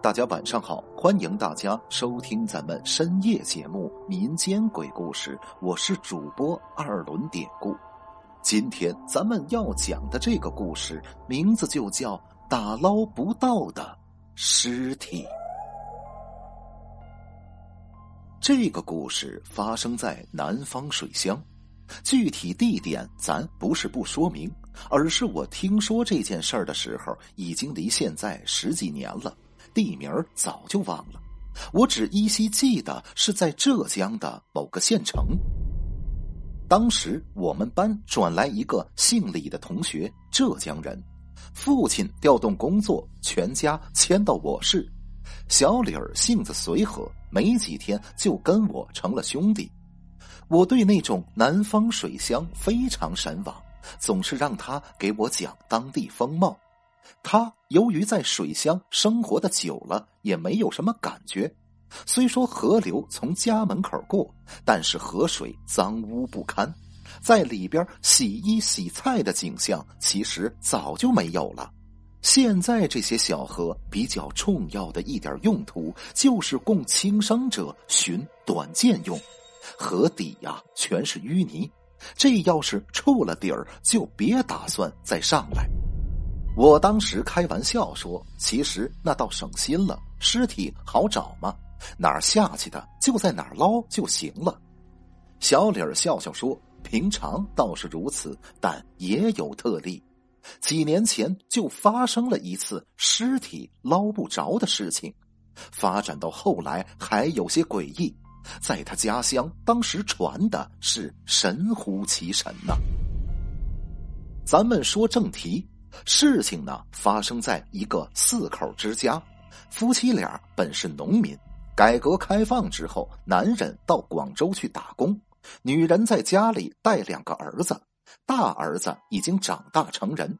大家晚上好，欢迎大家收听咱们深夜节目《民间鬼故事》，我是主播二轮典故。今天咱们要讲的这个故事，名字就叫《打捞不到的尸体》。这个故事发生在南方水乡，具体地点咱不是不说明，而是我听说这件事儿的时候，已经离现在十几年了。地名早就忘了，我只依稀记得是在浙江的某个县城。当时我们班转来一个姓李的同学，浙江人，父亲调动工作，全家迁到我市。小李儿性子随和，没几天就跟我成了兄弟。我对那种南方水乡非常神往，总是让他给我讲当地风貌。他由于在水乡生活的久了，也没有什么感觉。虽说河流从家门口过，但是河水脏污不堪，在里边洗衣洗菜的景象其实早就没有了。现在这些小河比较重要的一点用途，就是供轻生者寻短见用。河底呀全是淤泥，这要是触了底儿，就别打算再上来。我当时开玩笑说：“其实那倒省心了，尸体好找吗？哪儿下去的就在哪儿捞就行了。”小李儿笑笑说：“平常倒是如此，但也有特例。几年前就发生了一次尸体捞不着的事情，发展到后来还有些诡异。在他家乡，当时传的是神乎其神呐。咱们说正题。”事情呢，发生在一个四口之家，夫妻俩本是农民。改革开放之后，男人到广州去打工，女人在家里带两个儿子。大儿子已经长大成人，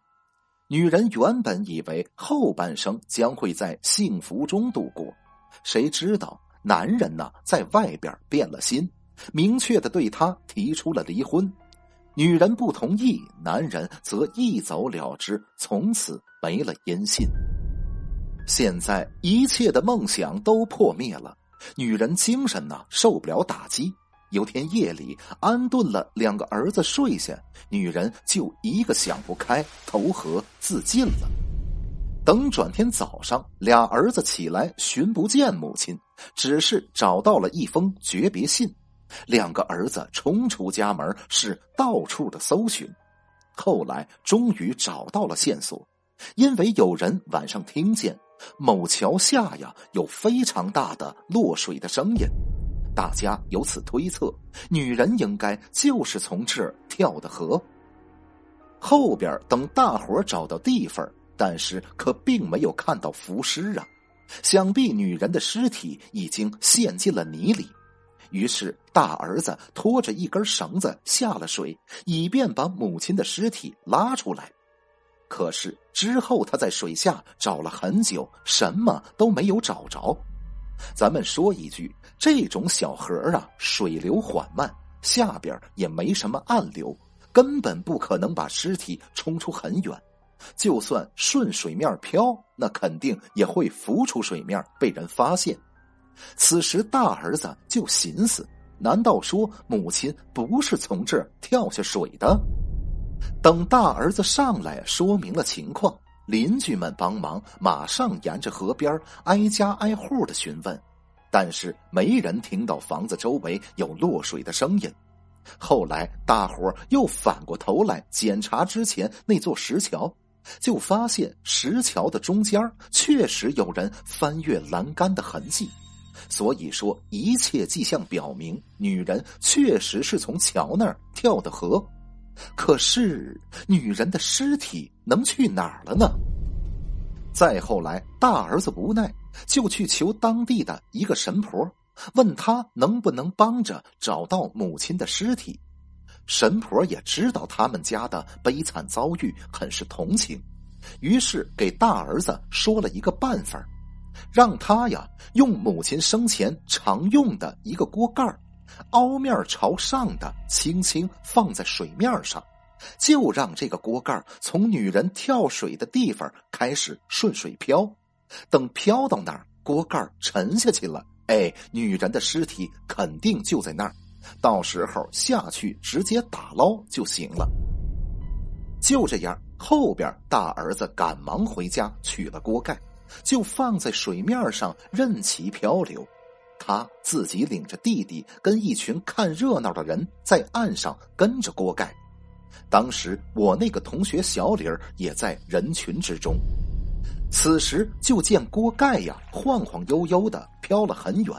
女人原本以为后半生将会在幸福中度过，谁知道男人呢，在外边变了心，明确的对她提出了离婚。女人不同意，男人则一走了之，从此没了音信。现在一切的梦想都破灭了，女人精神呢受不了打击。有天夜里安顿了两个儿子睡下，女人就一个想不开，投河自尽了。等转天早上，俩儿子起来寻不见母亲，只是找到了一封诀别信。两个儿子冲出家门，是到处的搜寻，后来终于找到了线索。因为有人晚上听见某桥下呀有非常大的落水的声音，大家由此推测，女人应该就是从这儿跳的河。后边等大伙找到地方，但是可并没有看到浮尸啊，想必女人的尸体已经陷进了泥里。于是，大儿子拖着一根绳子下了水，以便把母亲的尸体拉出来。可是之后，他在水下找了很久，什么都没有找着。咱们说一句，这种小河啊，水流缓慢，下边也没什么暗流，根本不可能把尸体冲出很远。就算顺水面漂，那肯定也会浮出水面，被人发现。此时，大儿子就寻思：难道说母亲不是从这儿跳下水的？等大儿子上来说明了情况，邻居们帮忙，马上沿着河边挨家挨户的询问，但是没人听到房子周围有落水的声音。后来，大伙又反过头来检查之前那座石桥，就发现石桥的中间确实有人翻越栏杆的痕迹。所以说，一切迹象表明，女人确实是从桥那儿跳的河。可是，女人的尸体能去哪儿了呢？再后来，大儿子无奈，就去求当地的一个神婆，问他能不能帮着找到母亲的尸体。神婆也知道他们家的悲惨遭遇，很是同情，于是给大儿子说了一个办法。让他呀用母亲生前常用的一个锅盖凹面朝上的轻轻放在水面上，就让这个锅盖从女人跳水的地方开始顺水漂，等漂到那儿，锅盖沉下去了，哎，女人的尸体肯定就在那儿，到时候下去直接打捞就行了。就这样，后边大儿子赶忙回家取了锅盖，就放在水面上任其漂流。他自己领着弟弟跟一群看热闹的人在岸上跟着锅盖。当时我那个同学小李儿也在人群之中。此时就见锅盖呀晃晃悠悠的飘了很远，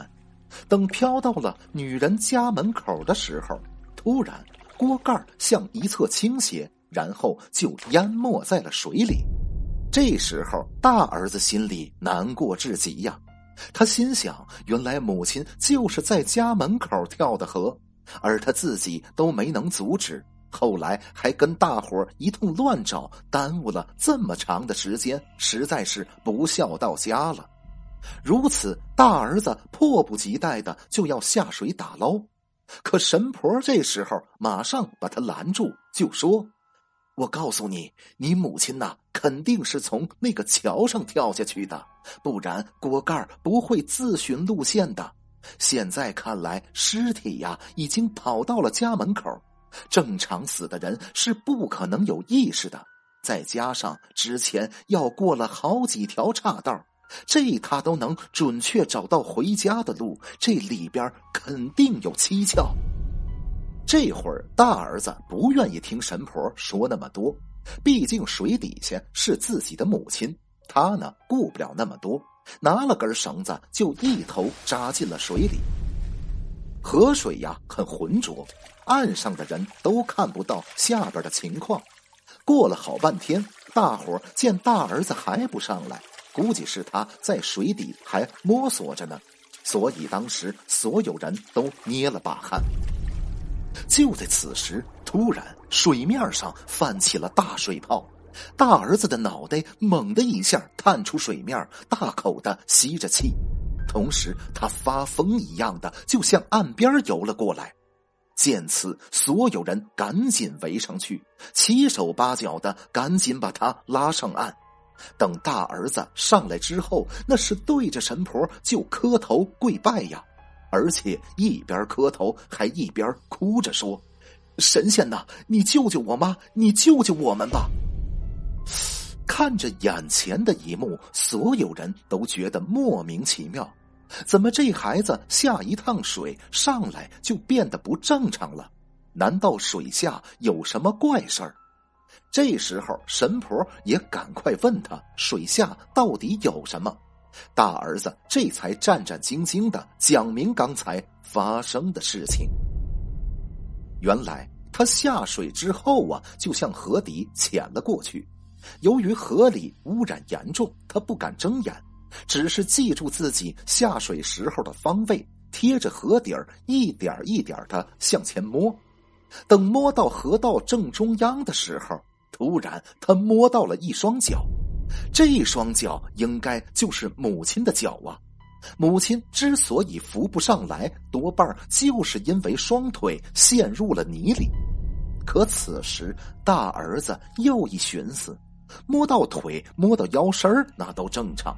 等飘到了女人家门口的时候，突然锅盖向一侧倾斜。然后就淹没在了水里。这时候，大儿子心里难过至极呀。他心想：原来母亲就是在家门口跳的河，而他自己都没能阻止。后来还跟大伙一通乱找，耽误了这么长的时间，实在是不孝到家了。如此，大儿子迫不及待的就要下水打捞，可神婆这时候马上把他拦住，就说。我告诉你，你母亲呐，肯定是从那个桥上跳下去的，不然锅盖不会自寻路线的。现在看来，尸体呀已经跑到了家门口，正常死的人是不可能有意识的。再加上之前要过了好几条岔道，这他都能准确找到回家的路，这里边肯定有蹊跷。这会儿，大儿子不愿意听神婆说那么多，毕竟水底下是自己的母亲，他呢顾不了那么多，拿了根绳子就一头扎进了水里。河水呀很浑浊，岸上的人都看不到下边的情况。过了好半天，大伙见大儿子还不上来，估计是他在水底还摸索着呢，所以当时所有人都捏了把汗。就在此时，突然水面上泛起了大水泡，大儿子的脑袋猛的一下探出水面，大口的吸着气，同时他发疯一样的就向岸边游了过来。见此，所有人赶紧围上去，七手八脚的赶紧把他拉上岸。等大儿子上来之后，那是对着神婆就磕头跪拜呀。而且一边磕头，还一边哭着说：“神仙呐，你救救我妈，你救救我们吧！”看着眼前的一幕，所有人都觉得莫名其妙：怎么这孩子下一趟水上来就变得不正常了？难道水下有什么怪事儿？这时候，神婆也赶快问他：“水下到底有什么？”大儿子这才战战兢兢的讲明刚才发生的事情。原来他下水之后啊，就向河底潜了过去。由于河里污染严重，他不敢睁眼，只是记住自己下水时候的方位，贴着河底儿一点一点的向前摸。等摸到河道正中央的时候，突然他摸到了一双脚。这双脚应该就是母亲的脚啊！母亲之所以扶不上来，多半就是因为双腿陷入了泥里。可此时大儿子又一寻思，摸到腿、摸到腰身那都正常，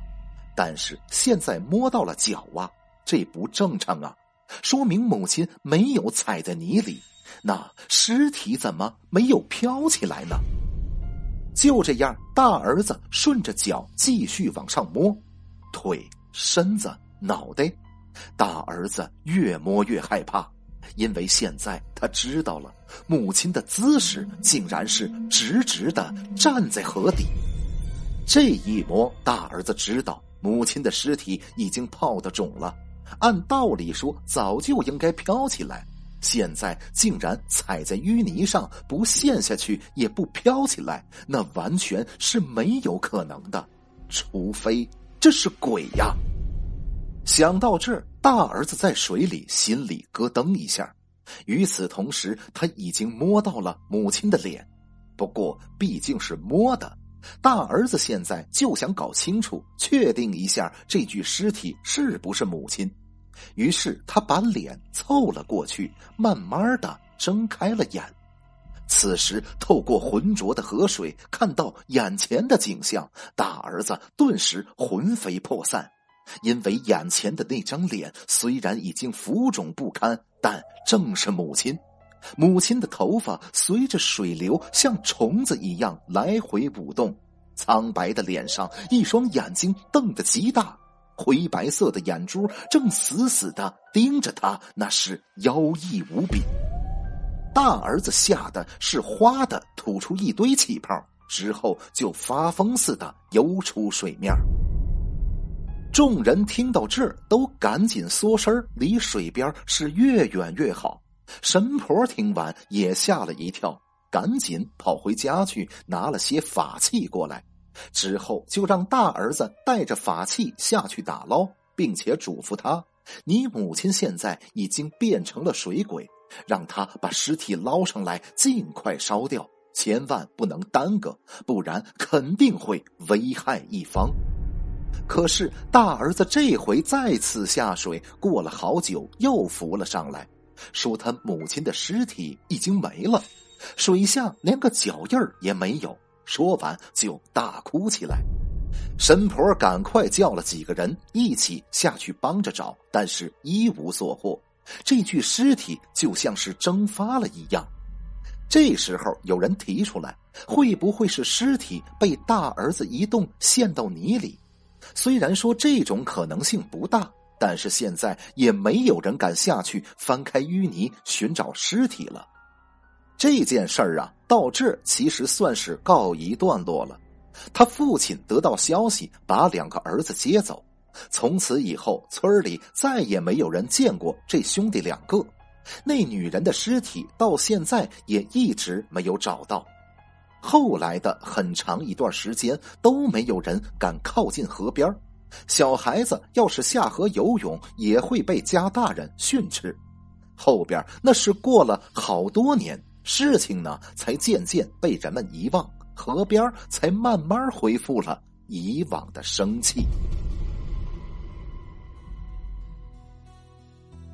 但是现在摸到了脚啊，这不正常啊！说明母亲没有踩在泥里，那尸体怎么没有飘起来呢？就这样，大儿子顺着脚继续往上摸，腿、身子、脑袋。大儿子越摸越害怕，因为现在他知道了，母亲的姿势竟然是直直的站在河底。这一摸，大儿子知道母亲的尸体已经泡得肿了。按道理说，早就应该飘起来。现在竟然踩在淤泥上不陷下去也不飘起来，那完全是没有可能的，除非这是鬼呀！想到这儿，大儿子在水里心里咯噔一下。与此同时，他已经摸到了母亲的脸，不过毕竟是摸的，大儿子现在就想搞清楚、确定一下这具尸体是不是母亲。于是他把脸凑了过去，慢慢的睁开了眼。此时透过浑浊的河水，看到眼前的景象，大儿子顿时魂飞魄散。因为眼前的那张脸虽然已经浮肿不堪，但正是母亲。母亲的头发随着水流像虫子一样来回舞动，苍白的脸上一双眼睛瞪得极大，灰白色的眼珠正死死的盯着他，那是妖异无比。大儿子吓得是哗的吐出一堆气泡，之后就发疯似的游出水面。众人听到这儿，都赶紧缩身离水边是越远越好。神婆听完也吓了一跳，赶紧跑回家去拿了些法器过来，之后就让大儿子带着法器下去打捞，并且嘱咐他：“你母亲现在已经变成了水鬼。”让他把尸体捞上来，尽快烧掉，千万不能耽搁，不然肯定会危害一方。可是大儿子这回再次下水，过了好久又浮了上来，说他母亲的尸体已经没了，水下连个脚印儿也没有。说完就大哭起来。神婆赶快叫了几个人一起下去帮着找，但是一无所获。这具尸体就像是蒸发了一样。这时候有人提出来，会不会是尸体被大儿子一动陷到泥里？虽然说这种可能性不大，但是现在也没有人敢下去翻开淤泥寻找尸体了。这件事儿啊，到这其实算是告一段落了。他父亲得到消息，把两个儿子接走。从此以后，村里再也没有人见过这兄弟两个。那女人的尸体到现在也一直没有找到。后来的很长一段时间都没有人敢靠近河边小孩子要是下河游泳，也会被家大人训斥。后边那是过了好多年，事情呢才渐渐被人们遗忘，河边才慢慢恢复了以往的生气。